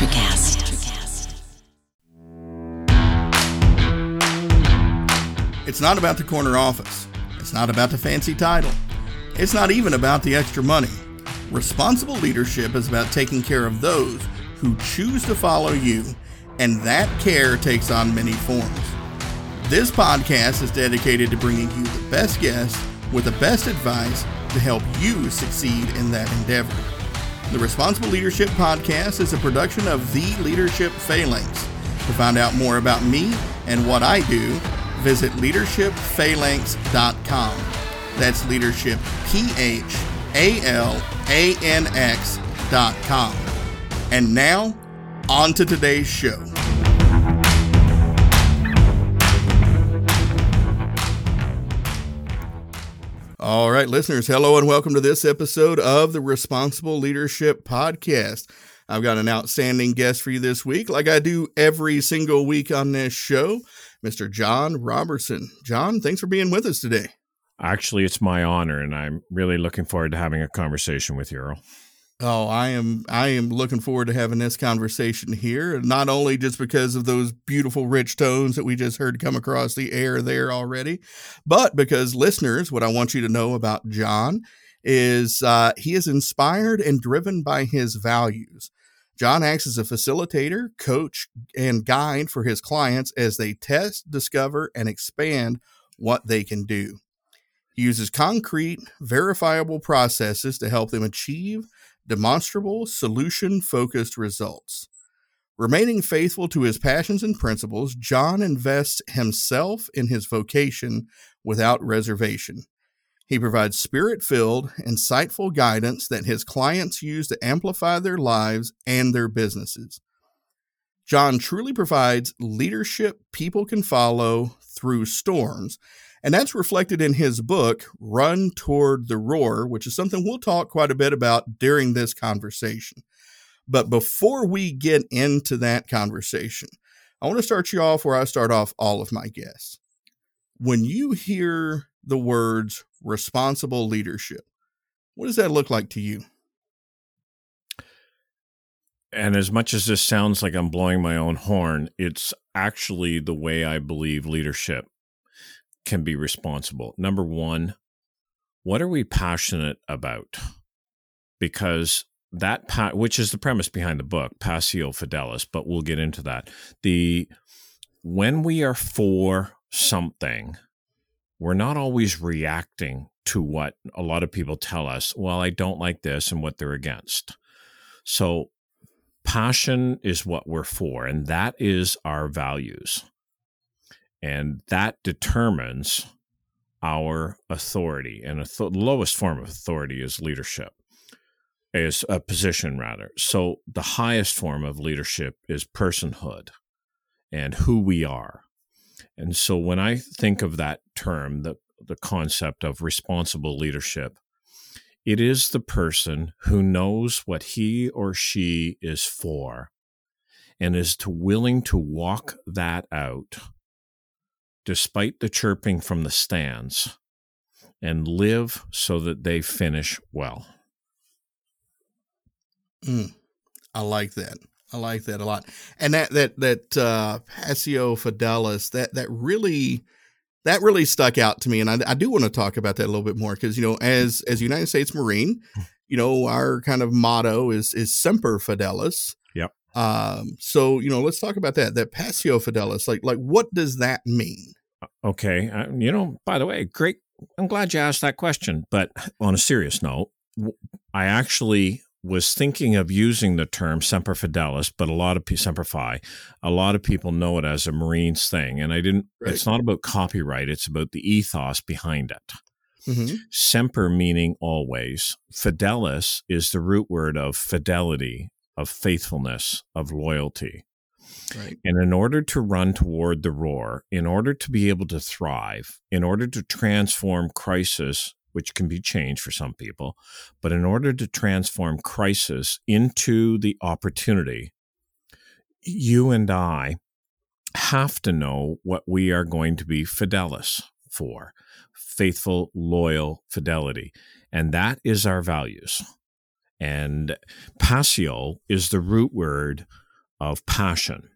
Electricast. It's not about the corner office. It's not about the fancy title. It's not even about the extra money. Responsible leadership is about taking care of those who choose to follow you, and that care takes on many forms. This podcast is dedicated to bringing you the best guests with the best advice to help you succeed in that endeavor. The Responsible Leadership Podcast is a production of The Leadership Phalanx. To find out more about me and what I do, visit leadershipphalanx.com. That's leadership, P H A L A N X.com. And now, on to today's show. All right, listeners, hello and welcome to this episode of the Responsible Leadership Podcast. I've got an outstanding guest for you this week, like I do every single week on this show, Mr. John Robertson. John, thanks for being with us today. Actually, it's my honor, and I'm really looking forward to having a conversation with you, Earl. Oh, I am I am looking forward to having this conversation here, not only just because of those beautiful rich tones that we just heard come across the air there already, but because listeners, what I want you to know about John is uh, he is inspired and driven by his values. John acts as a facilitator, coach, and guide for his clients as they test, discover, and expand what they can do. He uses concrete, verifiable processes to help them achieve demonstrable, solution focused results. Remaining faithful to his passions and principles, John invests himself in his vocation without reservation. He provides spirit filled, insightful guidance that his clients use to amplify their lives and their businesses. John truly provides leadership people can follow through storms and that's reflected in his book, Run Toward the Roar, which is something we'll talk quite a bit about during this conversation. But before we get into that conversation, I want to start you off where I start off all of my guests. When you hear the words responsible leadership, what does that look like to you? And as much as this sounds like I'm blowing my own horn, it's actually the way I believe leadership can be responsible. Number one, what are we passionate about? Because that pa- which is the premise behind the book, Passio Fidelis, but we'll get into that. The when we are for something, we're not always reacting to what a lot of people tell us, well, I don't like this and what they're against. So passion is what we're for, and that is our values. And that determines our authority. And the lowest form of authority is leadership, is a position rather. So the highest form of leadership is personhood and who we are. And so when I think of that term, the, the concept of responsible leadership, it is the person who knows what he or she is for and is to willing to walk that out despite the chirping from the stands, and live so that they finish well. Mm, I like that. I like that a lot. And that that that uh, Passio Fidelis that that really that really stuck out to me, and I, I do want to talk about that a little bit more because you know, as as United States Marine, you know, our kind of motto is is semper fidelis. Um. So you know, let's talk about that. That Passio Fidelis, like like what does that mean? Okay. Uh, you know, by the way, great. I'm glad you asked that question. But on a serious note, I actually was thinking of using the term semper fidelis, but a lot of semper fi, a lot of people know it as a Marines thing, and I didn't. Right. It's not about copyright; it's about the ethos behind it. Mm-hmm. Semper meaning always. Fidelis is the root word of fidelity, of faithfulness, of loyalty. Right. And in order to run toward the roar, in order to be able to thrive, in order to transform crisis, which can be change for some people, but in order to transform crisis into the opportunity, you and I have to know what we are going to be fidelis for faithful, loyal fidelity. And that is our values. And passio is the root word of passion.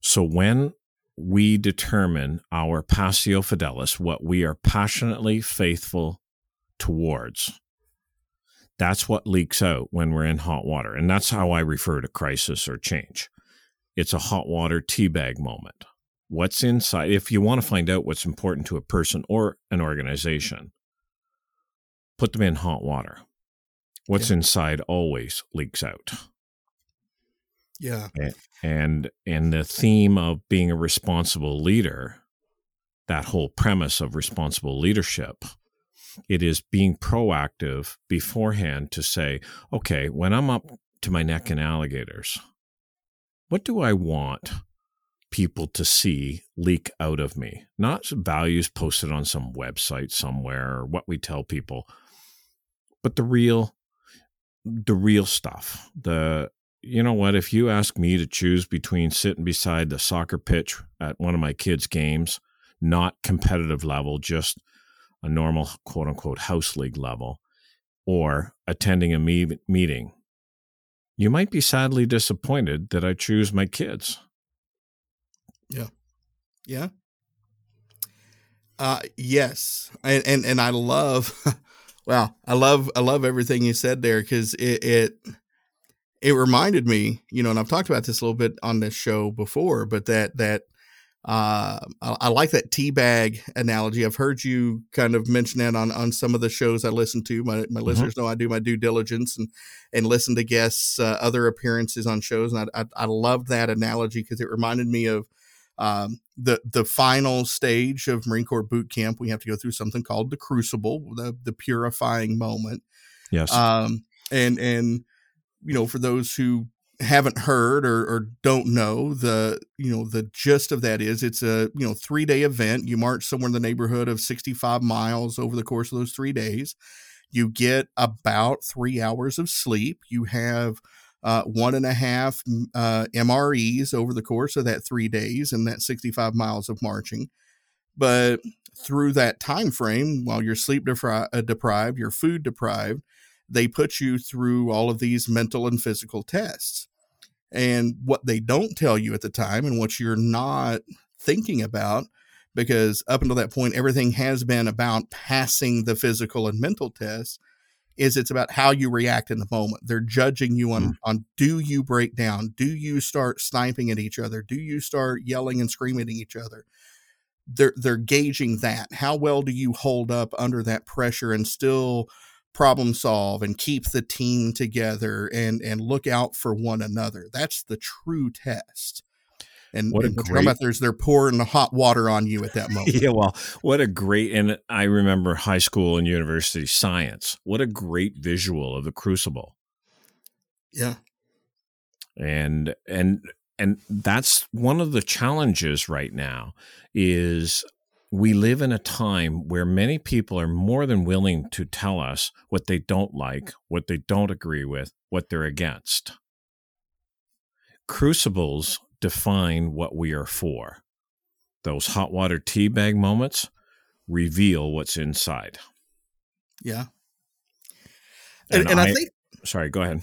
So when we determine our passio fidelis, what we are passionately faithful towards, that's what leaks out when we're in hot water. And that's how I refer to crisis or change. It's a hot water teabag moment. What's inside, if you want to find out what's important to a person or an organization, put them in hot water. What's yeah. inside always leaks out. Yeah. And and the theme of being a responsible leader, that whole premise of responsible leadership, it is being proactive beforehand to say, okay, when I'm up to my neck in alligators, what do I want people to see leak out of me? Not values posted on some website somewhere or what we tell people, but the real the real stuff. The you know what? If you ask me to choose between sitting beside the soccer pitch at one of my kids' games, not competitive level, just a normal quote unquote house league level, or attending a me- meeting, you might be sadly disappointed that I choose my kids. Yeah. Yeah. Uh, yes. And, and, and I love, well, I love, I love everything you said there because it, it, it reminded me, you know, and I've talked about this a little bit on this show before, but that that uh, I, I, like that tea bag analogy. I've heard you kind of mention that on on some of the shows I listen to. My my mm-hmm. listeners know I do my due diligence and and listen to guests' uh, other appearances on shows, and I I, I love that analogy because it reminded me of. Um, the the final stage of Marine Corps boot camp, we have to go through something called the crucible, the the purifying moment. Yes. Um, and and you know, for those who haven't heard or, or don't know the you know the gist of that is it's a you know three day event you march somewhere in the neighborhood of 65 miles over the course of those three days you get about three hours of sleep you have uh, one and a half uh, mres over the course of that three days and that 65 miles of marching but through that time frame while you're sleep depri- uh, deprived you're food deprived they put you through all of these mental and physical tests. And what they don't tell you at the time, and what you're not thinking about, because up until that point, everything has been about passing the physical and mental tests, is it's about how you react in the moment. They're judging you on, mm. on do you break down? Do you start sniping at each other? Do you start yelling and screaming at each other? They're, they're gauging that. How well do you hold up under that pressure and still problem solve and keep the team together and and look out for one another. That's the true test. And, what and a great, there's they're pouring the hot water on you at that moment. Yeah, well, what a great and I remember high school and university science. What a great visual of the crucible. Yeah. And and and that's one of the challenges right now is we live in a time where many people are more than willing to tell us what they don't like, what they don't agree with, what they're against. Crucibles define what we are for. Those hot water tea bag moments reveal what's inside. Yeah. And, and, and I, I, think. Sorry, go ahead.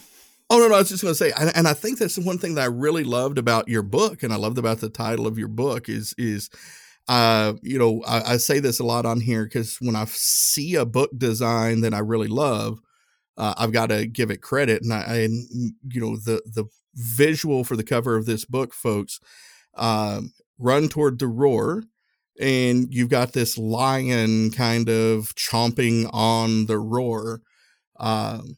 Oh no, no! I was just going to say, and, and I think that's the one thing that I really loved about your book, and I loved about the title of your book is is uh, you know, I, I, say this a lot on here because when I see a book design that I really love, uh, I've got to give it credit. And I, and you know, the the visual for the cover of this book, folks, um, run toward the roar, and you've got this lion kind of chomping on the roar. Um,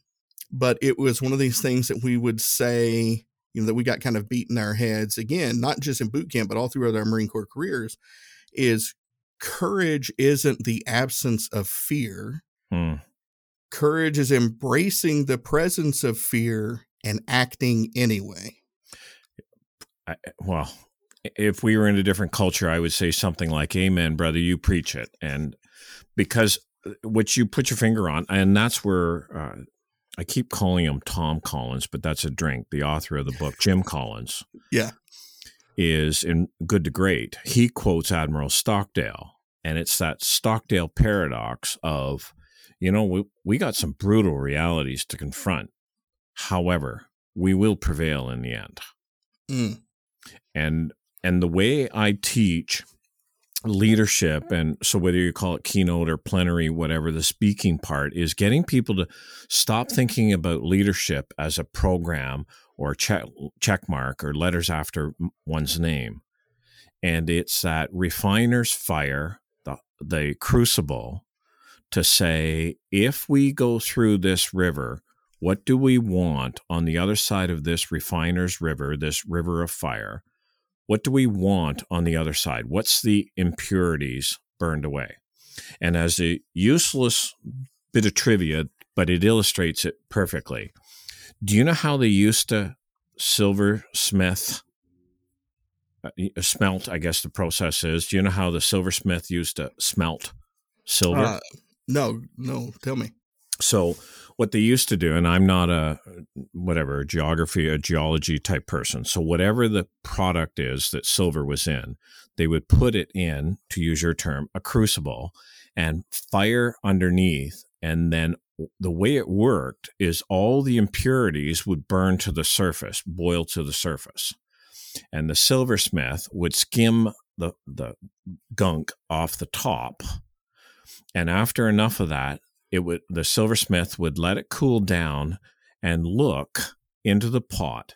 but it was one of these things that we would say, you know, that we got kind of beaten our heads again, not just in boot camp, but all throughout our Marine Corps careers is courage isn't the absence of fear. Hmm. Courage is embracing the presence of fear and acting anyway. I, well, if we were in a different culture, I would say something like, Amen, brother, you preach it. And because uh, what you put your finger on, and that's where uh, I keep calling him Tom Collins, but that's a drink, the author of the book, Jim Collins. Yeah is in Good to Great. He quotes Admiral Stockdale, and it's that Stockdale paradox of, you know, we, we got some brutal realities to confront. However, we will prevail in the end. Mm. And and the way I teach leadership and so whether you call it keynote or plenary whatever the speaking part is getting people to stop thinking about leadership as a program or check check mark or letters after one's name and it's that refiner's fire the the crucible to say if we go through this river what do we want on the other side of this refiner's river this river of fire what do we want on the other side? What's the impurities burned away? And as a useless bit of trivia, but it illustrates it perfectly. Do you know how they used to silversmith uh, smelt? I guess the process is. Do you know how the silversmith used to smelt silver? Uh, no, no. Tell me. So what they used to do, and I'm not a whatever geography, a geology type person. So whatever the product is that silver was in, they would put it in, to use your term, a crucible and fire underneath. And then the way it worked is all the impurities would burn to the surface, boil to the surface. And the silversmith would skim the, the gunk off the top. And after enough of that, it would the silversmith would let it cool down and look into the pot.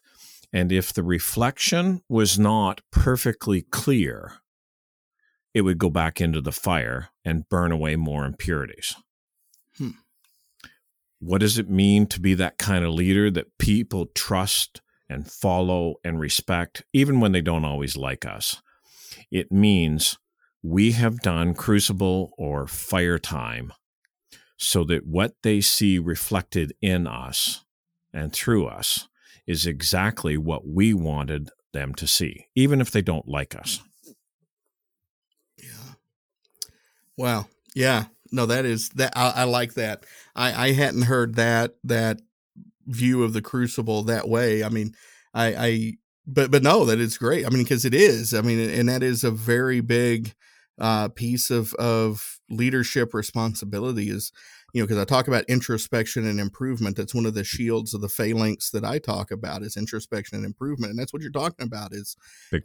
And if the reflection was not perfectly clear it would go back into the fire and burn away more impurities. Hmm. what does it mean to be that kind of leader that people trust and follow and respect even when they don't always like us? It means we have done crucible or fire time so that what they see reflected in us and through us is exactly what we wanted them to see, even if they don't like us. Yeah. Wow. Yeah. No, that is that. I, I like that. I, I hadn't heard that that view of the crucible that way. I mean, I, I but but no, that is great. I mean, because it is. I mean, and that is a very big uh, piece of of leadership responsibility is you know because i talk about introspection and improvement that's one of the shields of the phalanx that i talk about is introspection and improvement and that's what you're talking about is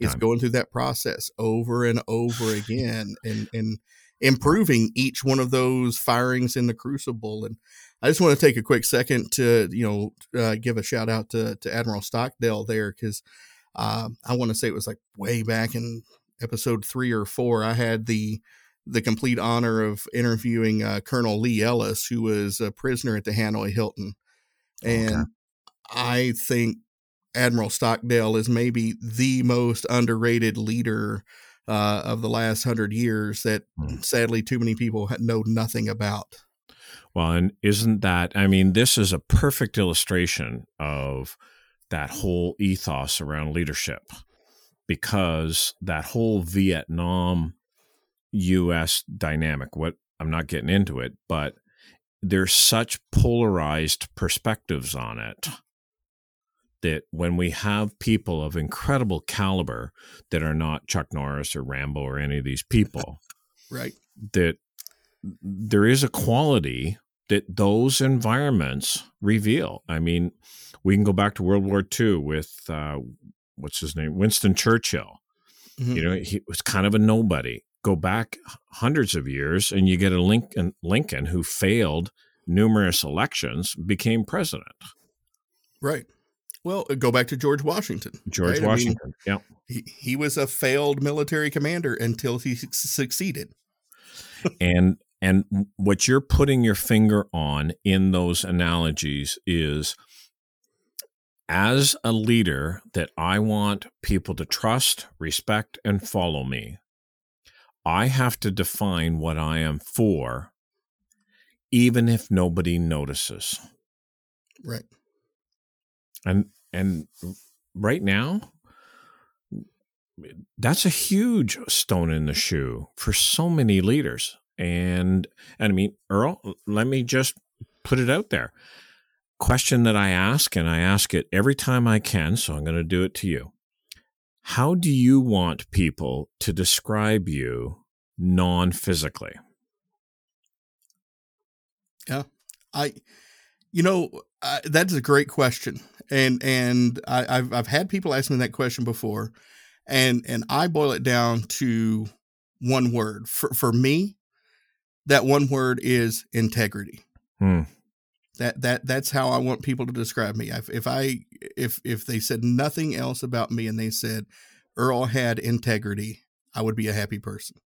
is going through that process over and over again and and improving each one of those firings in the crucible and i just want to take a quick second to you know uh, give a shout out to, to admiral stockdale there because uh, i want to say it was like way back in episode three or four i had the the complete honor of interviewing uh, Colonel Lee Ellis, who was a prisoner at the Hanoi Hilton. And okay. I think Admiral Stockdale is maybe the most underrated leader uh, of the last hundred years that hmm. sadly too many people know nothing about. Well, and isn't that, I mean, this is a perfect illustration of that whole ethos around leadership because that whole Vietnam US dynamic. What I'm not getting into it, but there's such polarized perspectives on it that when we have people of incredible caliber that are not Chuck Norris or Rambo or any of these people, right? That there is a quality that those environments reveal. I mean, we can go back to World War II with uh, what's his name, Winston Churchill. Mm-hmm. You know, he was kind of a nobody go back hundreds of years and you get a Lincoln, Lincoln who failed numerous elections became president. Right. Well, uh, go back to George Washington. George right? Washington. I mean, yeah. He, he was a failed military commander until he su- succeeded. and and what you're putting your finger on in those analogies is as a leader that I want people to trust, respect and follow me. I have to define what I am for, even if nobody notices. Right. And and right now, that's a huge stone in the shoe for so many leaders. And and I mean, Earl, let me just put it out there. Question that I ask, and I ask it every time I can, so I'm going to do it to you. How do you want people to describe you non physically? Yeah. I, you know, Uh, that's a great question, and and I, have I've had people ask me that question before, and and I boil it down to one word for for me. That one word is integrity. Hmm. That that that's how I want people to describe me. If, if I if if they said nothing else about me and they said Earl had integrity, I would be a happy person.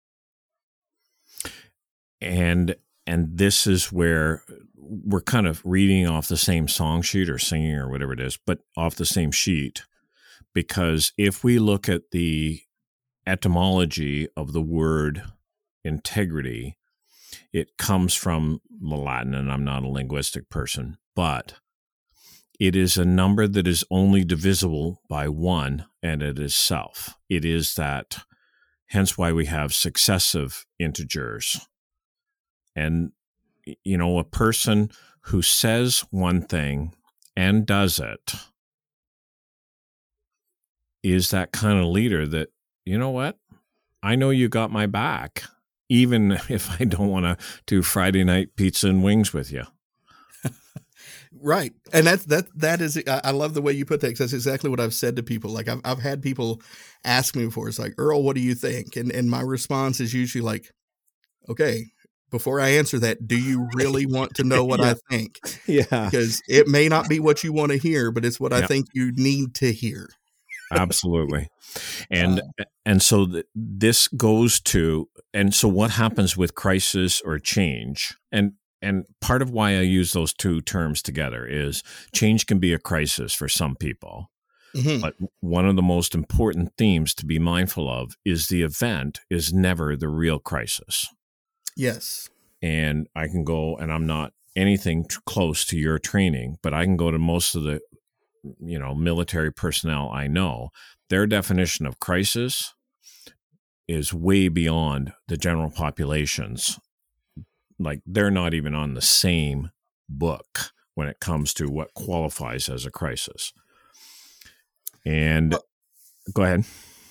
And and this is where we're kind of reading off the same song sheet or singing or whatever it is, but off the same sheet. Because if we look at the etymology of the word integrity, it comes from the Latin, and I'm not a linguistic person, but it is a number that is only divisible by one, and it is self. It is that, hence why we have successive integers. And, you know, a person who says one thing and does it is that kind of leader that, you know what? I know you got my back, even if I don't want to do Friday night pizza and wings with you. Right, and that's that that is. I love the way you put that because that's exactly what I've said to people. Like I've I've had people ask me before. It's like Earl, what do you think? And and my response is usually like, okay, before I answer that, do you really want to know what yeah. I think? Yeah, because it may not be what you want to hear, but it's what yeah. I think you need to hear. Absolutely, and uh, and so th- this goes to and so what happens with crisis or change and and part of why I use those two terms together is change can be a crisis for some people. Mm-hmm. But one of the most important themes to be mindful of is the event is never the real crisis. Yes. And I can go, and I'm not anything close to your training, but I can go to most of the, you know, military personnel I know. Their definition of crisis is way beyond the general population's like they're not even on the same book when it comes to what qualifies as a crisis. And well, go ahead.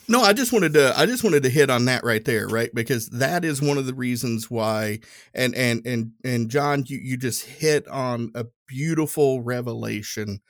No, I just wanted to I just wanted to hit on that right there, right? Because that is one of the reasons why and and and and John you you just hit on a beautiful revelation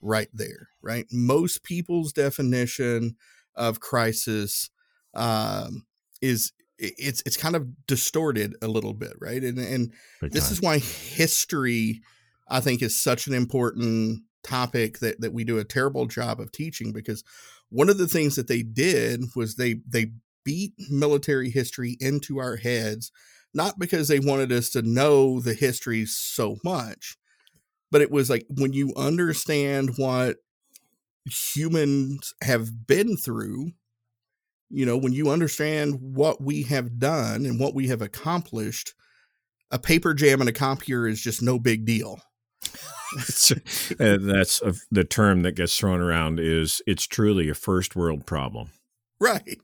right there, right? Most people's definition of crisis um is it's it's kind of distorted a little bit, right? And and Big this time. is why history, I think, is such an important topic that that we do a terrible job of teaching because one of the things that they did was they they beat military history into our heads not because they wanted us to know the history so much but it was like when you understand what humans have been through you know, when you understand what we have done and what we have accomplished, a paper jam and a copier is just no big deal. uh, that's a, the term that gets thrown around is it's truly a first world problem. Right.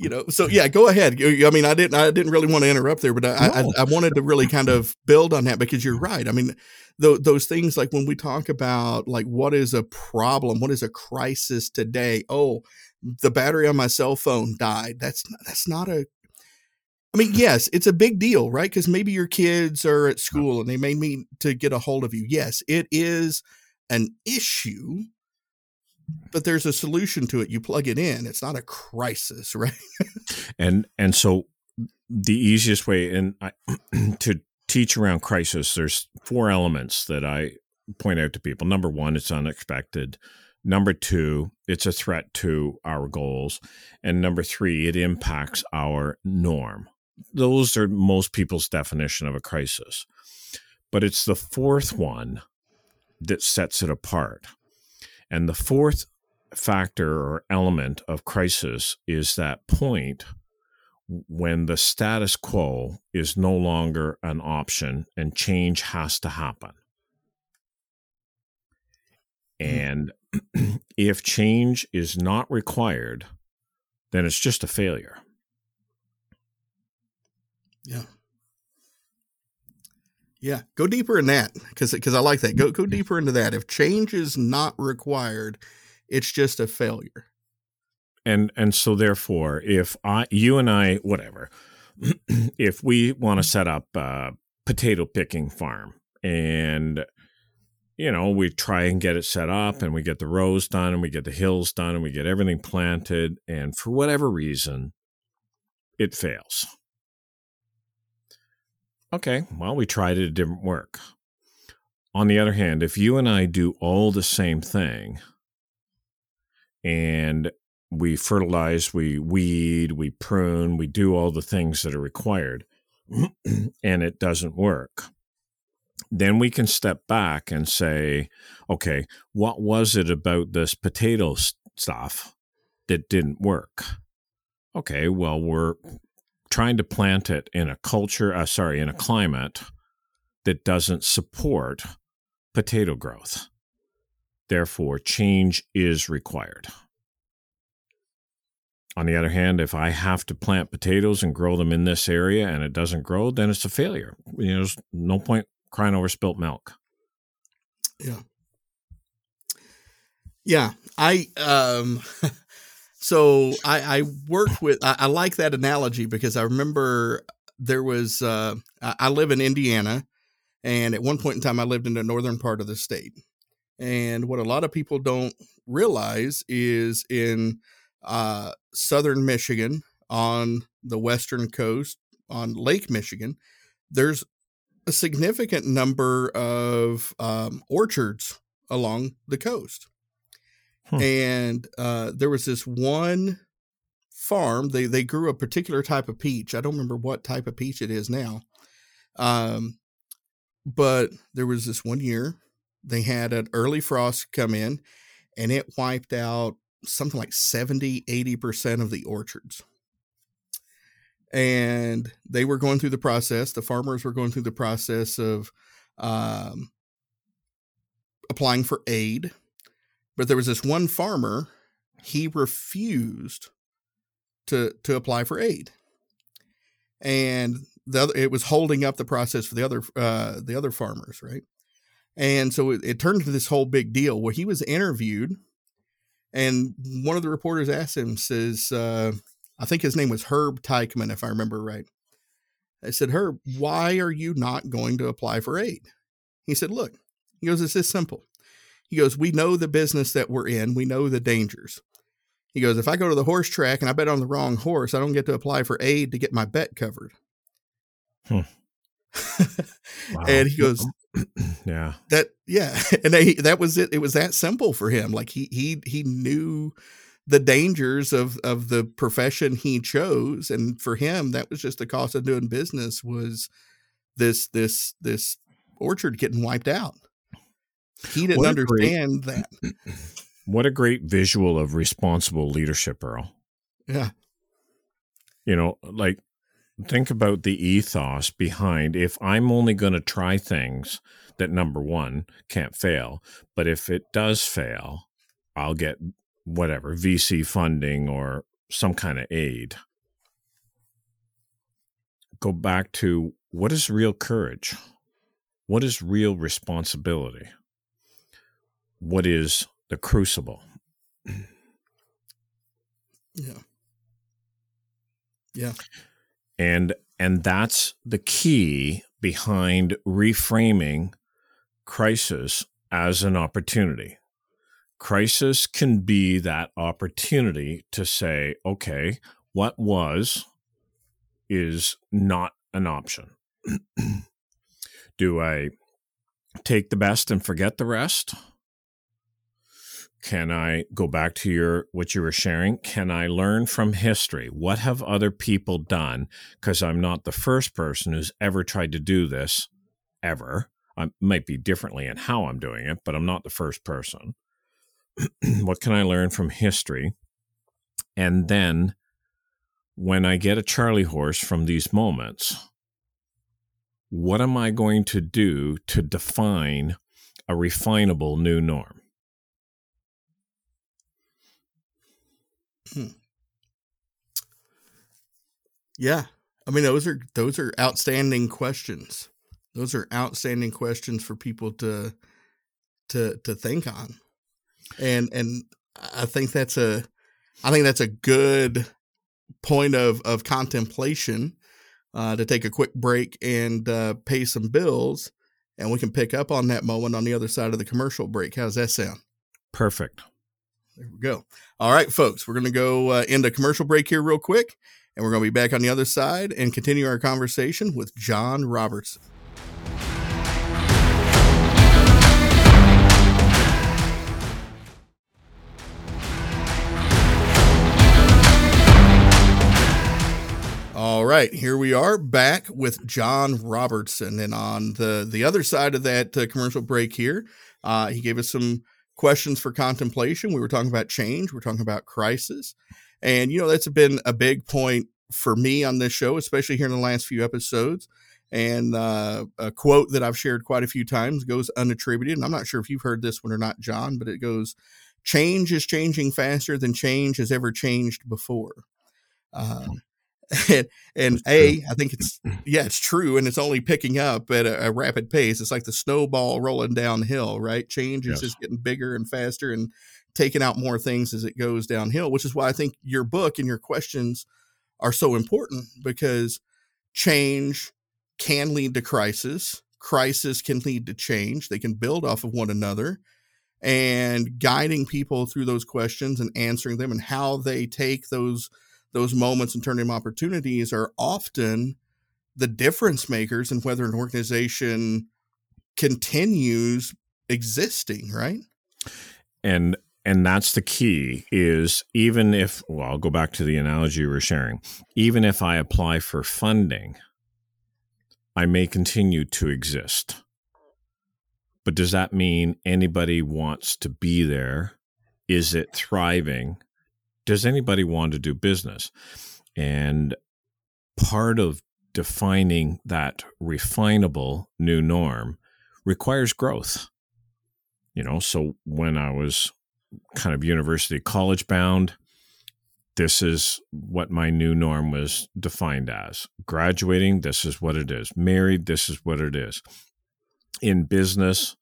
You know, so yeah, go ahead. I mean, I didn't, I didn't really want to interrupt there, but I, no. I, I, wanted to really kind of build on that because you're right. I mean, th- those things like when we talk about like what is a problem, what is a crisis today? Oh, the battery on my cell phone died. That's that's not a I mean, yes, it's a big deal, right? Because maybe your kids are at school and they may need to get a hold of you. Yes, it is an issue, but there's a solution to it. You plug it in. It's not a crisis, right? and and so the easiest way and I, to teach around crisis, there's four elements that I point out to people. Number one, it's unexpected. Number two, it's a threat to our goals. And number three, it impacts our norm. Those are most people's definition of a crisis. But it's the fourth one that sets it apart. And the fourth factor or element of crisis is that point when the status quo is no longer an option and change has to happen. Mm-hmm. And if change is not required, then it's just a failure. Yeah. Yeah, go deeper in that because because I like that. Go go mm-hmm. deeper into that. If change is not required, it's just a failure. And and so therefore, if I you and I whatever, if we want to set up a potato picking farm and you know, we try and get it set up and we get the rows done and we get the hills done and we get everything planted. And for whatever reason, it fails. Okay, well, we tried it, it didn't work. On the other hand, if you and I do all the same thing and we fertilize, we weed, we prune, we do all the things that are required, and it doesn't work, then we can step back and say, okay, what was it about this potato stuff that didn't work? Okay, well, we're trying to plant it in a culture, uh, sorry, in a climate that doesn't support potato growth. Therefore, change is required. On the other hand, if I have to plant potatoes and grow them in this area and it doesn't grow, then it's a failure. You know, there's no point crying over spilt milk. Yeah. Yeah. I um so I I worked with I, I like that analogy because I remember there was uh I live in Indiana and at one point in time I lived in the northern part of the state. And what a lot of people don't realize is in uh, southern Michigan on the western coast on Lake Michigan, there's a significant number of um, orchards along the coast. Hmm. And uh, there was this one farm. They they grew a particular type of peach. I don't remember what type of peach it is now. Um, but there was this one year they had an early frost come in, and it wiped out something like 70, 80% of the orchards and they were going through the process. The farmers were going through the process of um, applying for aid, but there was this one farmer. He refused to to apply for aid, and the other, it was holding up the process for the other uh, the other farmers, right? And so it, it turned into this whole big deal where he was interviewed, and one of the reporters asked him, says. Uh, I think his name was Herb Teichman, if I remember right. I said, Herb, why are you not going to apply for aid? He said, Look, he goes, It's this simple. He goes, We know the business that we're in, we know the dangers. He goes, If I go to the horse track and I bet on the wrong horse, I don't get to apply for aid to get my bet covered. Hmm. wow. and he goes, yeah that yeah and they, that was it it was that simple for him like he he he knew the dangers of of the profession he chose and for him that was just the cost of doing business was this this this orchard getting wiped out he didn't understand great, that what a great visual of responsible leadership earl yeah you know like think about the ethos behind if i'm only going to try things that number one can't fail but if it does fail i'll get whatever VC funding or some kind of aid. Go back to what is real courage? What is real responsibility? What is the crucible? Yeah. Yeah. And and that's the key behind reframing crisis as an opportunity crisis can be that opportunity to say, okay, what was is not an option. Do I take the best and forget the rest? Can I go back to your what you were sharing? Can I learn from history? What have other people done? Because I'm not the first person who's ever tried to do this ever. I might be differently in how I'm doing it, but I'm not the first person. what can I learn from history? And then when I get a Charlie horse from these moments, what am I going to do to define a refinable new norm? Hmm. Yeah. I mean those are those are outstanding questions. Those are outstanding questions for people to to to think on and and I think that's a I think that's a good point of of contemplation uh, to take a quick break and uh, pay some bills and we can pick up on that moment on the other side of the commercial break. How's that sound? Perfect. There we go. All right, folks, we're going to go uh, into commercial break here real quick, and we're going to be back on the other side and continue our conversation with John Robertson. All right, here we are back with John Robertson, and on the the other side of that uh, commercial break here, uh, he gave us some questions for contemplation. We were talking about change, we we're talking about crisis, and you know that's been a big point for me on this show, especially here in the last few episodes. And uh, a quote that I've shared quite a few times goes unattributed, and I'm not sure if you've heard this one or not, John, but it goes, "Change is changing faster than change has ever changed before." Uh, and, and a i think it's yeah it's true and it's only picking up at a, a rapid pace. It's like the snowball rolling downhill right? Change is yes. just getting bigger and faster and taking out more things as it goes downhill which is why i think your book and your questions are so important because change can lead to crisis. Crisis can lead to change. They can build off of one another. And guiding people through those questions and answering them and how they take those those moments and turn them opportunities are often the difference makers in whether an organization continues existing, right? And and that's the key is even if well I'll go back to the analogy you were sharing. Even if I apply for funding, I may continue to exist. But does that mean anybody wants to be there? Is it thriving? Does anybody want to do business? And part of defining that refinable new norm requires growth. You know, so when I was kind of university college bound, this is what my new norm was defined as. Graduating, this is what it is. Married, this is what it is. In business,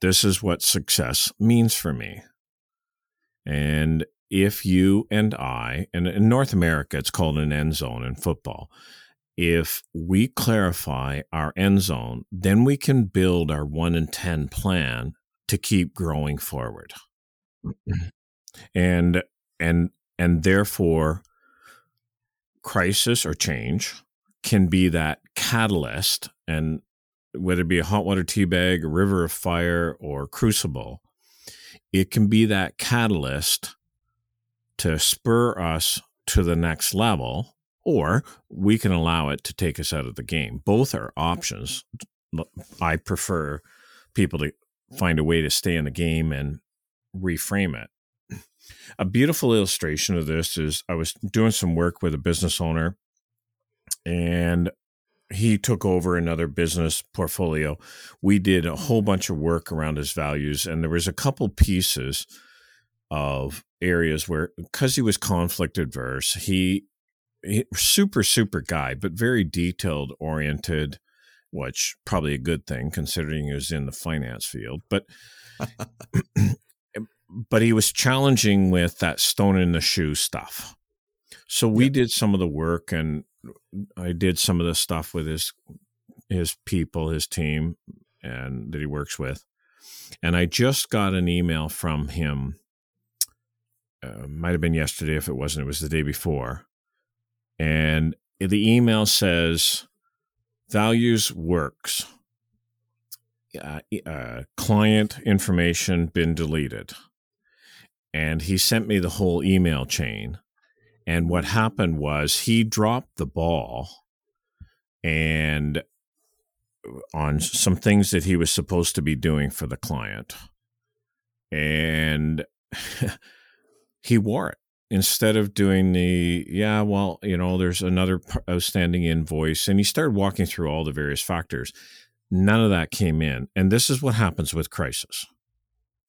this is what success means for me. And if you and I, and in North America, it's called an end zone in football. If we clarify our end zone, then we can build our one in 10 plan to keep growing forward. and, and, and therefore, crisis or change can be that catalyst. And whether it be a hot water tea bag, a river of fire, or crucible, it can be that catalyst to spur us to the next level, or we can allow it to take us out of the game. Both are options. I prefer people to find a way to stay in the game and reframe it. A beautiful illustration of this is I was doing some work with a business owner and he took over another business portfolio. We did a whole bunch of work around his values, and there was a couple pieces of areas where because he was conflict adverse he, he super super guy but very detailed oriented which probably a good thing considering he was in the finance field but but he was challenging with that stone in the shoe stuff so we yeah. did some of the work and i did some of the stuff with his his people his team and that he works with and i just got an email from him uh, might have been yesterday if it wasn't, it was the day before. And the email says values works. Uh, uh, client information been deleted. And he sent me the whole email chain. And what happened was he dropped the ball and uh, on some things that he was supposed to be doing for the client. And he wore it instead of doing the yeah well you know there's another outstanding invoice and he started walking through all the various factors. None of that came in and this is what happens with crisis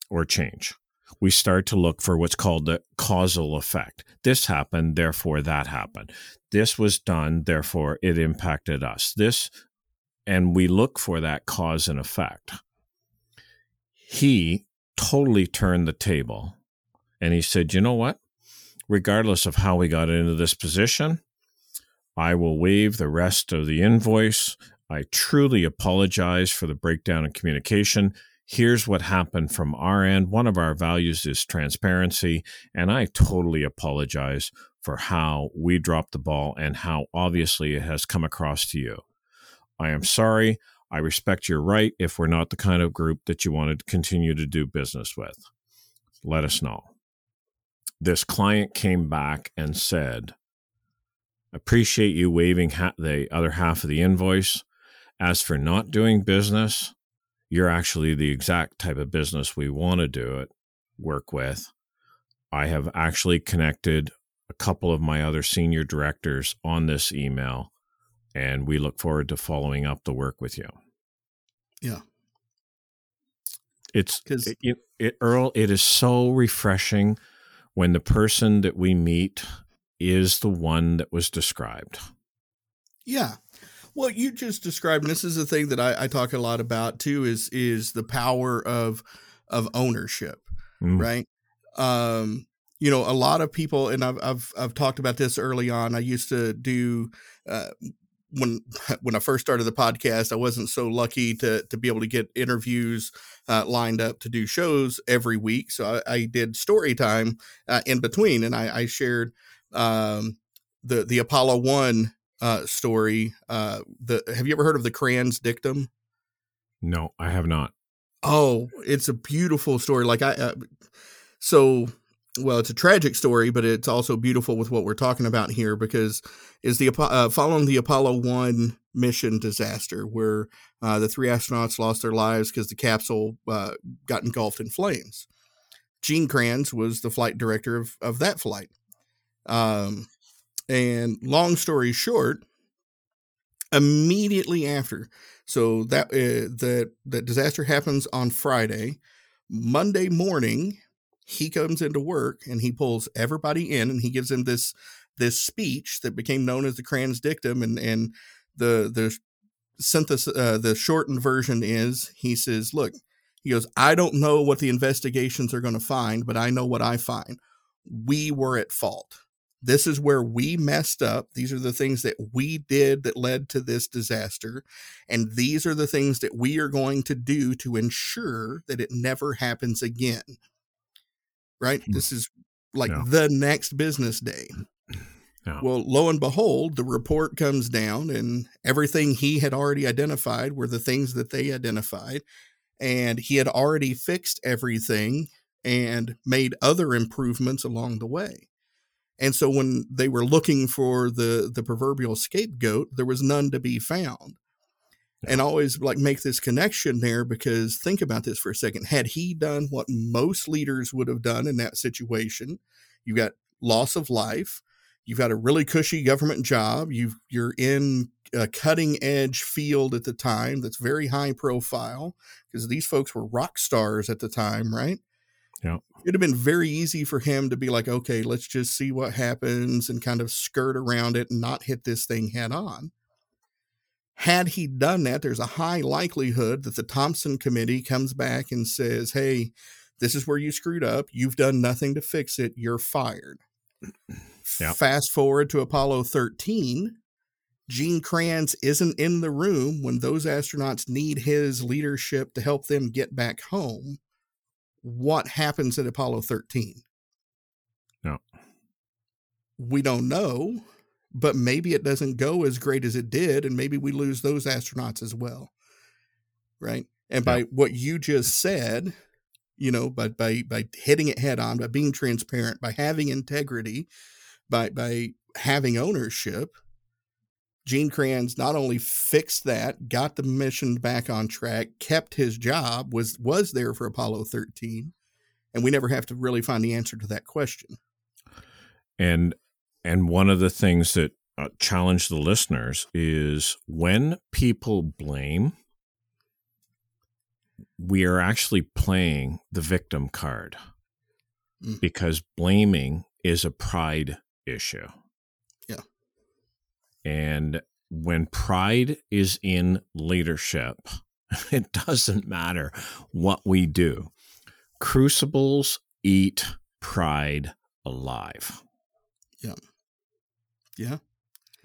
or change. We start to look for what's called the causal effect. This happened therefore that happened. This was done therefore it impacted us. This and we look for that cause and effect. He totally turned the table and he said, You know what? Regardless of how we got into this position, I will waive the rest of the invoice. I truly apologize for the breakdown in communication. Here's what happened from our end. One of our values is transparency, and I totally apologize for how we dropped the ball and how obviously it has come across to you. I am sorry. I respect your right if we're not the kind of group that you want to continue to do business with. Let us know. This client came back and said, Appreciate you waiving ha- the other half of the invoice. As for not doing business, you're actually the exact type of business we want to do it, work with. I have actually connected a couple of my other senior directors on this email, and we look forward to following up the work with you. Yeah. It's it, it, it, Earl, it is so refreshing when the person that we meet is the one that was described. Yeah. Well, you just described, and this is the thing that I, I talk a lot about too, is is the power of of ownership, mm. right? Um, you know, a lot of people, and I've I've I've talked about this early on. I used to do uh, when when I first started the podcast, I wasn't so lucky to to be able to get interviews uh, lined up to do shows every week. So I, I did story time uh, in between, and I, I shared um, the the Apollo One uh, story. Uh, the have you ever heard of the Kranz dictum? No, I have not. Oh, it's a beautiful story. Like I, uh, so well, it's a tragic story, but it's also beautiful with what we're talking about here because is the uh, following the Apollo One mission disaster where uh, the three astronauts lost their lives because the capsule uh, got engulfed in flames. Gene Kranz was the flight director of of that flight. Um, and long story short, immediately after, so that uh, that that disaster happens on Friday. Monday morning, he comes into work and he pulls everybody in and he gives them this this speech that became known as the Kranz dictum and and the the synthesis uh, the shortened version is he says look he goes I don't know what the investigations are going to find but I know what I find we were at fault this is where we messed up. These are the things that we did that led to this disaster. And these are the things that we are going to do to ensure that it never happens again. Right? Hmm. This is like the next business day. Well, lo and behold, the report comes down, and everything he had already identified were the things that they identified. And he had already fixed everything and made other improvements along the way. And so when they were looking for the the proverbial scapegoat, there was none to be found. And always like make this connection there because think about this for a second. Had he done what most leaders would have done in that situation, you've got loss of life, you've got a really cushy government job, you you're in a cutting edge field at the time that's very high profile because these folks were rock stars at the time, right? Yeah. It'd have been very easy for him to be like, okay, let's just see what happens and kind of skirt around it and not hit this thing head on. Had he done that, there's a high likelihood that the Thompson committee comes back and says, hey, this is where you screwed up. You've done nothing to fix it. You're fired. Yep. Fast forward to Apollo 13. Gene Kranz isn't in the room when those astronauts need his leadership to help them get back home what happens at Apollo 13? No. We don't know, but maybe it doesn't go as great as it did, and maybe we lose those astronauts as well. Right. And by what you just said, you know, by by by hitting it head on, by being transparent, by having integrity, by by having ownership, Gene Kranz not only fixed that, got the mission back on track, kept his job, was was there for Apollo 13, and we never have to really find the answer to that question. And and one of the things that uh, challenge the listeners is when people blame, we are actually playing the victim card mm. because blaming is a pride issue. Yeah. And when pride is in leadership, it doesn't matter what we do. Crucibles eat pride alive. Yeah. Yeah.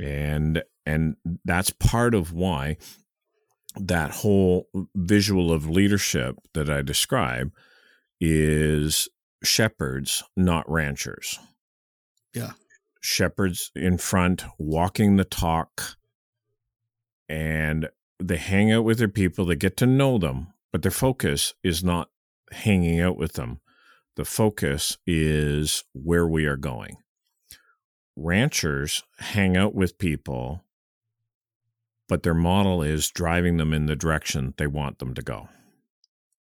And and that's part of why that whole visual of leadership that I describe is shepherds, not ranchers. Yeah. Shepherds in front, walking the talk, and they hang out with their people, they get to know them, but their focus is not hanging out with them. The focus is where we are going. Ranchers hang out with people, but their model is driving them in the direction they want them to go.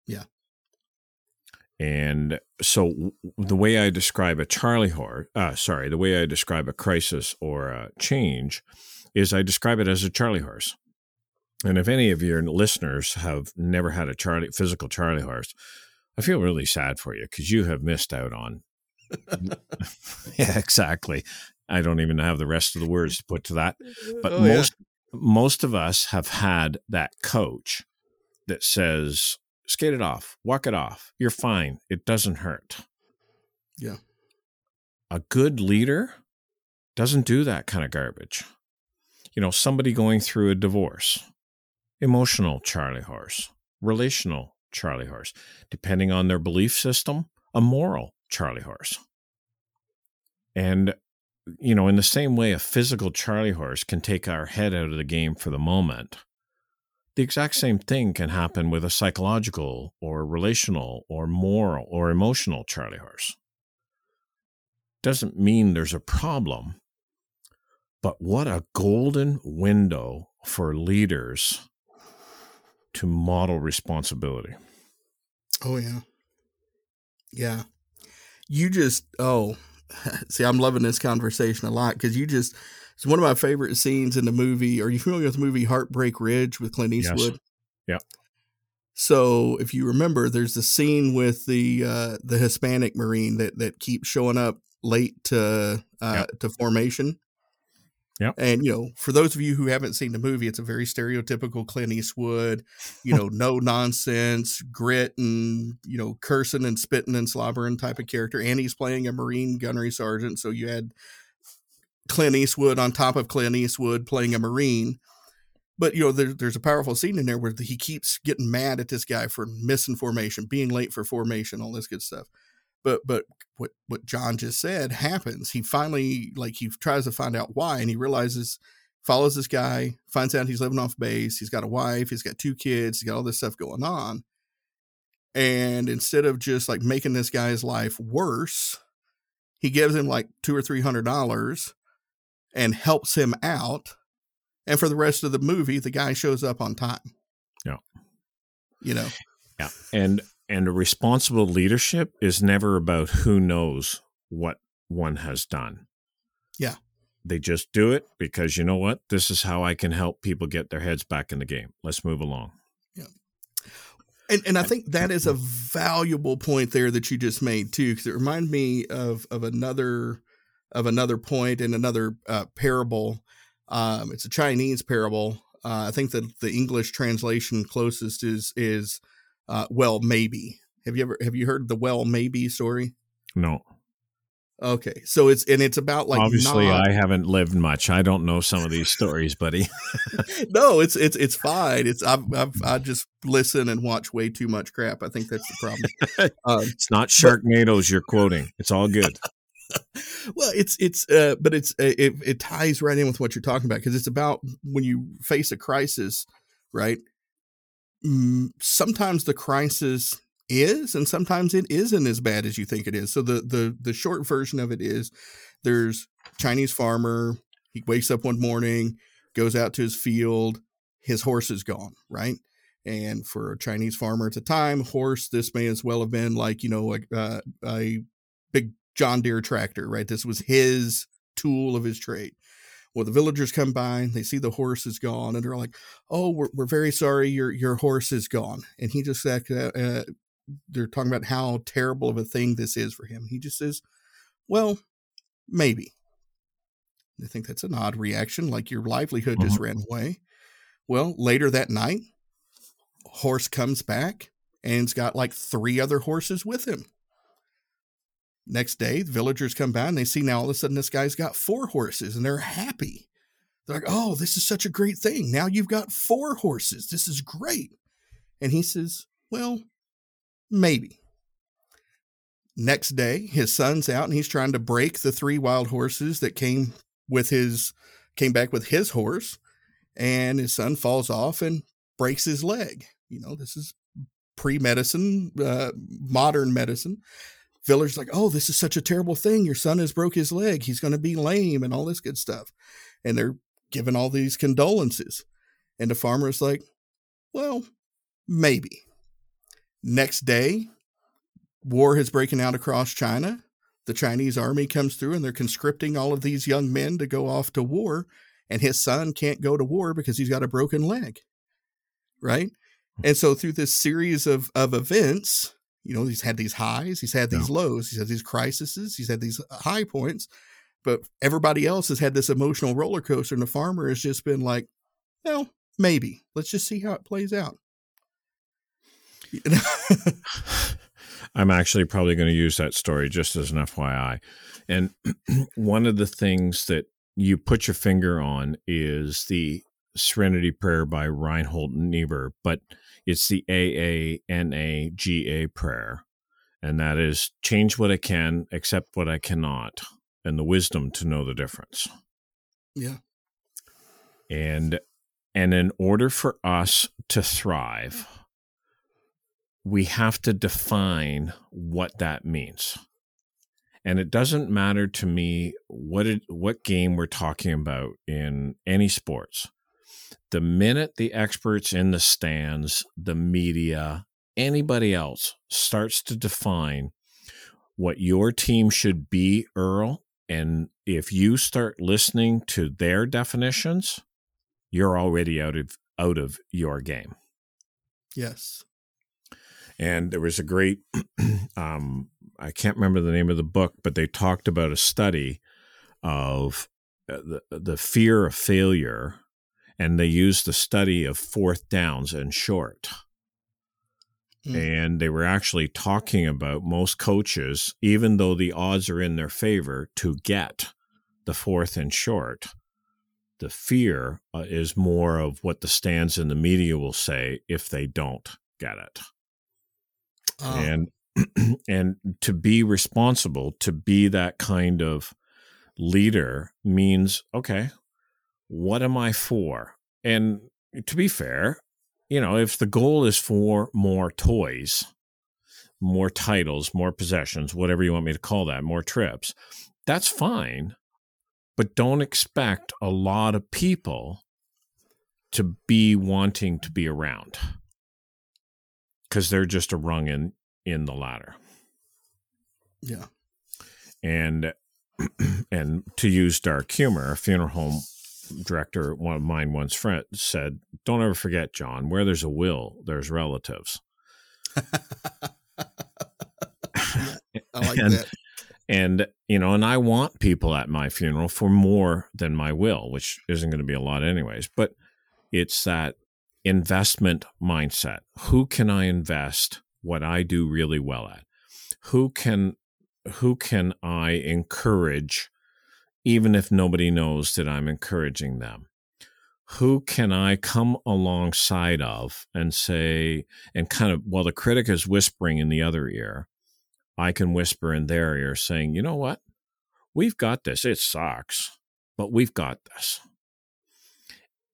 Yeah. And so the way I describe a Charlie horse, uh, sorry, the way I describe a crisis or a change is I describe it as a Charlie horse. And if any of your listeners have never had a Charlie physical Charlie horse, I feel really sad for you because you have missed out on. yeah, exactly. I don't even have the rest of the words to put to that. Mm-hmm. But oh, most yeah. most of us have had that coach that says, "Skate it off, walk it off. You're fine. It doesn't hurt." Yeah. A good leader doesn't do that kind of garbage. You know, somebody going through a divorce, emotional Charlie horse, relational Charlie horse, depending on their belief system, a moral Charlie horse. And, you know, in the same way a physical Charlie horse can take our head out of the game for the moment, the exact same thing can happen with a psychological or relational or moral or emotional Charlie horse. Doesn't mean there's a problem, but what a golden window for leaders to model responsibility. Oh yeah. Yeah. You just oh see I'm loving this conversation a lot because you just it's one of my favorite scenes in the movie. Are you familiar with the movie Heartbreak Ridge with Clint Eastwood? Yes. Yeah. So if you remember, there's the scene with the uh, the Hispanic Marine that that keeps showing up late to uh, yep. to formation. Yeah. And, you know, for those of you who haven't seen the movie, it's a very stereotypical Clint Eastwood, you know, no nonsense, grit and, you know, cursing and spitting and slobbering type of character. And he's playing a Marine gunnery sergeant. So you had Clint Eastwood on top of Clint Eastwood playing a Marine. But, you know, there, there's a powerful scene in there where he keeps getting mad at this guy for missing formation, being late for formation, all this good stuff but but what what John just said happens. He finally like he tries to find out why, and he realizes follows this guy, finds out he's living off base. He's got a wife, he's got two kids, he's got all this stuff going on. And instead of just like making this guy's life worse, he gives him like two or three hundred dollars and helps him out. And for the rest of the movie, the guy shows up on time. Yeah. You know. Yeah. And and a responsible leadership is never about who knows what one has done. Yeah. They just do it because you know what? This is how I can help people get their heads back in the game. Let's move along. Yeah. And and I think that is a valuable point there that you just made too, because it reminded me of of another of another point in another uh, parable. Um, it's a Chinese parable. Uh, I think that the English translation closest is is uh, well maybe. Have you ever have you heard the well maybe story? No. Okay so it's and it's about like obviously not, i haven't lived much. I don't know some of these stories buddy. No it's it's it's fine. It's I've, I've, i just listen and watch way too much crap. I think that's the problem. Um, it's not sharknadoes you're quoting. It's all good. Well it's it's uh but it's uh, it, it ties right in with what you're talking about because it's about when you face a crisis right sometimes the crisis is and sometimes it isn't as bad as you think it is. So the the the short version of it is there's chinese farmer he wakes up one morning goes out to his field his horse is gone right? And for a chinese farmer at the time horse this may as well have been like you know a, uh, a big john deere tractor right? This was his tool of his trade well, the villagers come by, they see the horse is gone, and they're like, "Oh, we're, we're very sorry, your your horse is gone." And he just uh, uh, they're talking about how terrible of a thing this is for him. He just says, "Well, maybe." I think that's an odd reaction, like your livelihood just mm-hmm. ran away. Well, later that night, horse comes back and's got like three other horses with him. Next day, the villagers come by and they see now all of a sudden this guy's got four horses and they're happy. They're like, oh, this is such a great thing. Now you've got four horses. This is great. And he says, well, maybe. Next day, his son's out and he's trying to break the three wild horses that came with his came back with his horse and his son falls off and breaks his leg. You know, this is pre-medicine, uh, modern medicine. Villar's like, "Oh, this is such a terrible thing. Your son has broke his leg. He's going to be lame and all this good stuff." And they're giving all these condolences. And the farmer is like, "Well, maybe." Next day, war has breaking out across China. The Chinese army comes through and they're conscripting all of these young men to go off to war. And his son can't go to war because he's got a broken leg. Right. Hmm. And so through this series of, of events, you know, he's had these highs, he's had these yeah. lows, he's had these crises, he's had these uh, high points, but everybody else has had this emotional roller coaster, and the farmer has just been like, well, maybe. Let's just see how it plays out. I'm actually probably going to use that story just as an FYI. And one of the things that you put your finger on is the Serenity Prayer by Reinhold Niebuhr, but it's the AANAGA prayer. And that is change what I can, accept what I cannot, and the wisdom to know the difference. Yeah. And and in order for us to thrive, we have to define what that means. And it doesn't matter to me what it, what game we're talking about in any sports. The minute the experts in the stands, the media, anybody else starts to define what your team should be, Earl, and if you start listening to their definitions, you're already out of out of your game. Yes. And there was a great, um, I can't remember the name of the book, but they talked about a study of uh, the, the fear of failure, and they used the study of fourth downs and short. Mm. And they were actually talking about most coaches, even though the odds are in their favor to get the fourth and short, the fear uh, is more of what the stands in the media will say if they don't get it. Oh. And and to be responsible, to be that kind of leader means okay, what am I for? And to be fair, you know, if the goal is for more toys, more titles, more possessions, whatever you want me to call that, more trips, that's fine. But don't expect a lot of people to be wanting to be around because they're just a rung in in the ladder. Yeah. And and to use dark humor, a funeral home director, one of mine once friend said, "Don't ever forget, John. Where there's a will, there's relatives." I like and, that. And you know, and I want people at my funeral for more than my will, which isn't going to be a lot, anyways. But it's that investment mindset. Who can I invest what I do really well at? Who can who can I encourage even if nobody knows that I'm encouraging them? Who can I come alongside of and say, and kind of while the critic is whispering in the other ear, I can whisper in their ear saying, you know what? We've got this. It sucks, but we've got this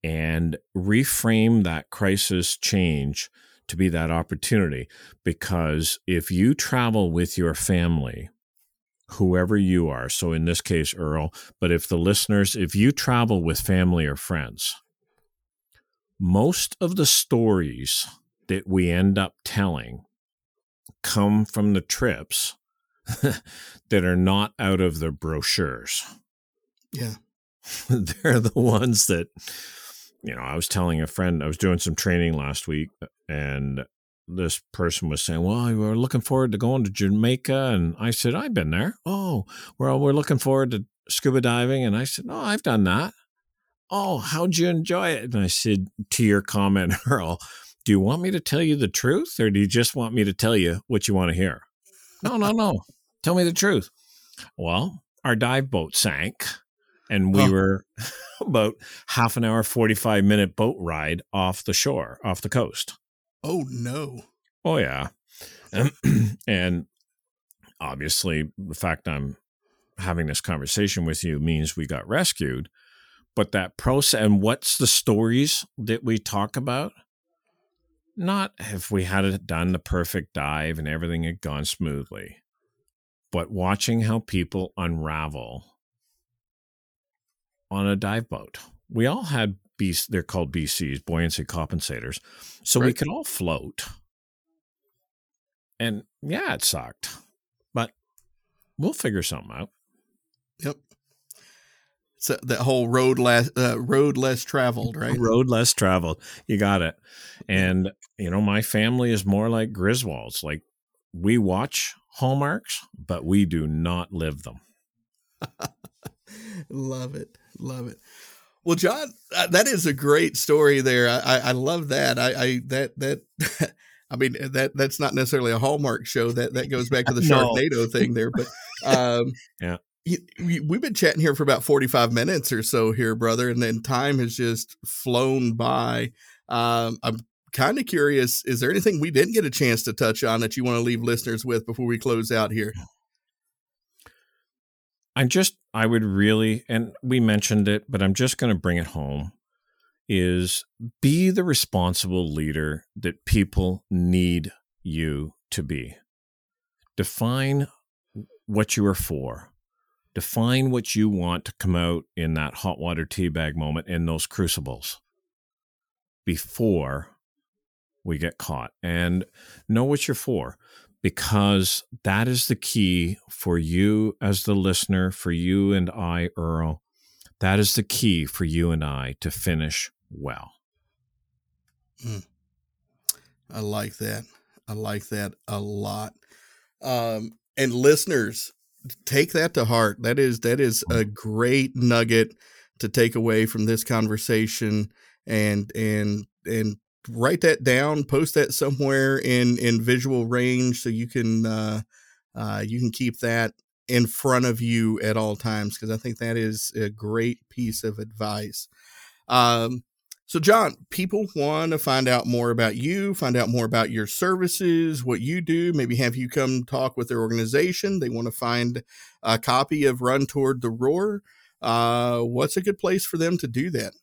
and reframe that crisis change to be that opportunity. Because if you travel with your family, whoever you are, so in this case, Earl, but if the listeners, if you travel with family or friends, most of the stories that we end up telling come from the trips that are not out of the brochures. Yeah. They're the ones that you know, I was telling a friend I was doing some training last week, and this person was saying, "Well, we're looking forward to going to Jamaica," and I said, "I've been there." Oh, well, we're looking forward to scuba diving, and I said, "No, I've done that." Oh, how'd you enjoy it? And I said, to your comment, Earl, do you want me to tell you the truth, or do you just want me to tell you what you want to hear? no, no, no. Tell me the truth. Well, our dive boat sank and we oh. were about half an hour, 45 minute boat ride off the shore, off the coast. Oh, no. Oh, yeah. and obviously, the fact I'm having this conversation with you means we got rescued. But that process and what's the stories that we talk about? Not if we had done the perfect dive and everything had gone smoothly, but watching how people unravel on a dive boat. We all had They're called BCs, buoyancy compensators. So right. we could all float. And yeah, it sucked, but we'll figure something out. Yep. So that whole road less uh, road less traveled, right? Road less traveled. You got it. And you know, my family is more like Griswolds. Like we watch hallmarks, but we do not live them. love it, love it. Well, John, uh, that is a great story there. I, I love that. I, I that that. I mean that that's not necessarily a Hallmark show. That that goes back to the Sharknado no. thing there. But um, yeah, we've been chatting here for about 45 minutes or so here brother and then time has just flown by um, i'm kind of curious is there anything we didn't get a chance to touch on that you want to leave listeners with before we close out here i'm just i would really and we mentioned it but i'm just going to bring it home is be the responsible leader that people need you to be. Define what you are for. Define what you want to come out in that hot water tea bag moment in those crucibles before we get caught and know what you're for because that is the key for you as the listener, for you and I, Earl. That is the key for you and I to finish well. Mm. I like that. I like that a lot. Um, and listeners, take that to heart. That is that is a great nugget to take away from this conversation and and and write that down, post that somewhere in in visual range so you can uh, uh, you can keep that in front of you at all times because I think that is a great piece of advice. Um, so, John, people want to find out more about you, find out more about your services, what you do, maybe have you come talk with their organization. They want to find a copy of Run Toward the Roar. Uh, what's a good place for them to do that?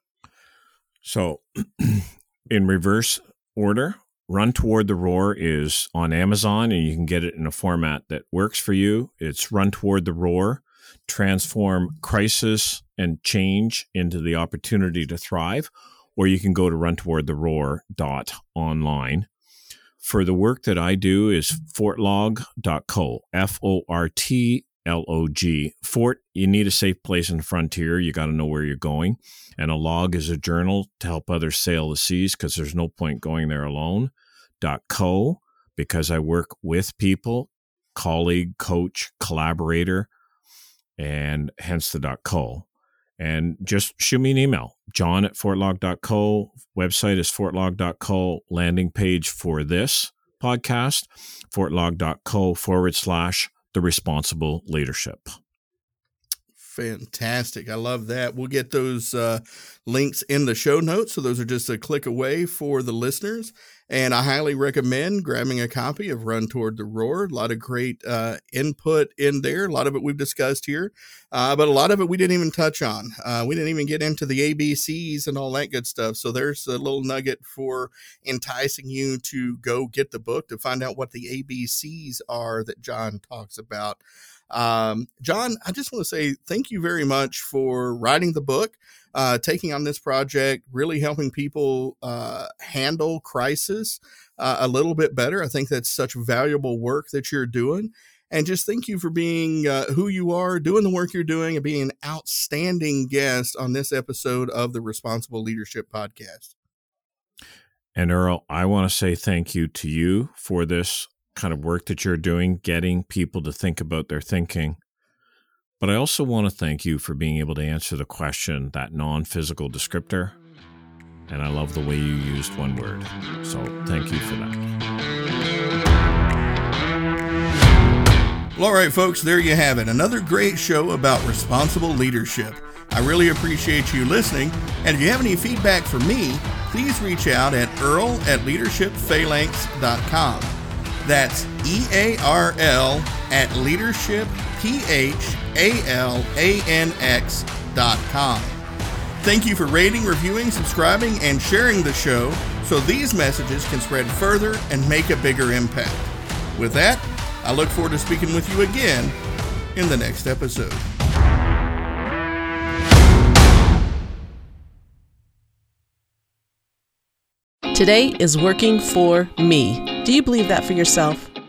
So, in reverse order, Run Toward the Roar is on Amazon and you can get it in a format that works for you. It's Run Toward the Roar Transform Crisis and Change into the Opportunity to Thrive or you can go to runtowardtheroar.online. For the work that I do is fortlog.co, F O R T L O G. Fort, you need a safe place in the frontier. You got to know where you're going. And a log is a journal to help others sail the seas because there's no point going there alone. .co, because I work with people, colleague, coach, collaborator, and hence the dot .co and just shoot me an email john at fortlog.co website is fortlog.co landing page for this podcast fortlog.co forward slash the responsible leadership. Fantastic. I love that. We'll get those uh, links in the show notes. So those are just a click away for the listeners and I highly recommend grabbing a copy of Run Toward the Roar. A lot of great uh, input in there. A lot of it we've discussed here, uh, but a lot of it we didn't even touch on. Uh, we didn't even get into the ABCs and all that good stuff. So there's a little nugget for enticing you to go get the book to find out what the ABCs are that John talks about. Um, John, I just want to say thank you very much for writing the book uh, taking on this project, really helping people uh, handle crisis uh, a little bit better. I think that's such valuable work that you're doing. And just thank you for being uh, who you are, doing the work you're doing, and being an outstanding guest on this episode of the Responsible Leadership Podcast. And Earl, I want to say thank you to you for this kind of work that you're doing, getting people to think about their thinking but I also want to thank you for being able to answer the question, that non physical descriptor. And I love the way you used one word. So thank you for that. Well, all right, folks, there you have it. Another great show about responsible leadership. I really appreciate you listening, and if you have any feedback for me, please reach out at earl at leadershipphalanx.com. That's E A R L at leadershipphalanx.com. Thank you for rating, reviewing, subscribing, and sharing the show so these messages can spread further and make a bigger impact. With that, I look forward to speaking with you again in the next episode. Today is working for me. Do you believe that for yourself?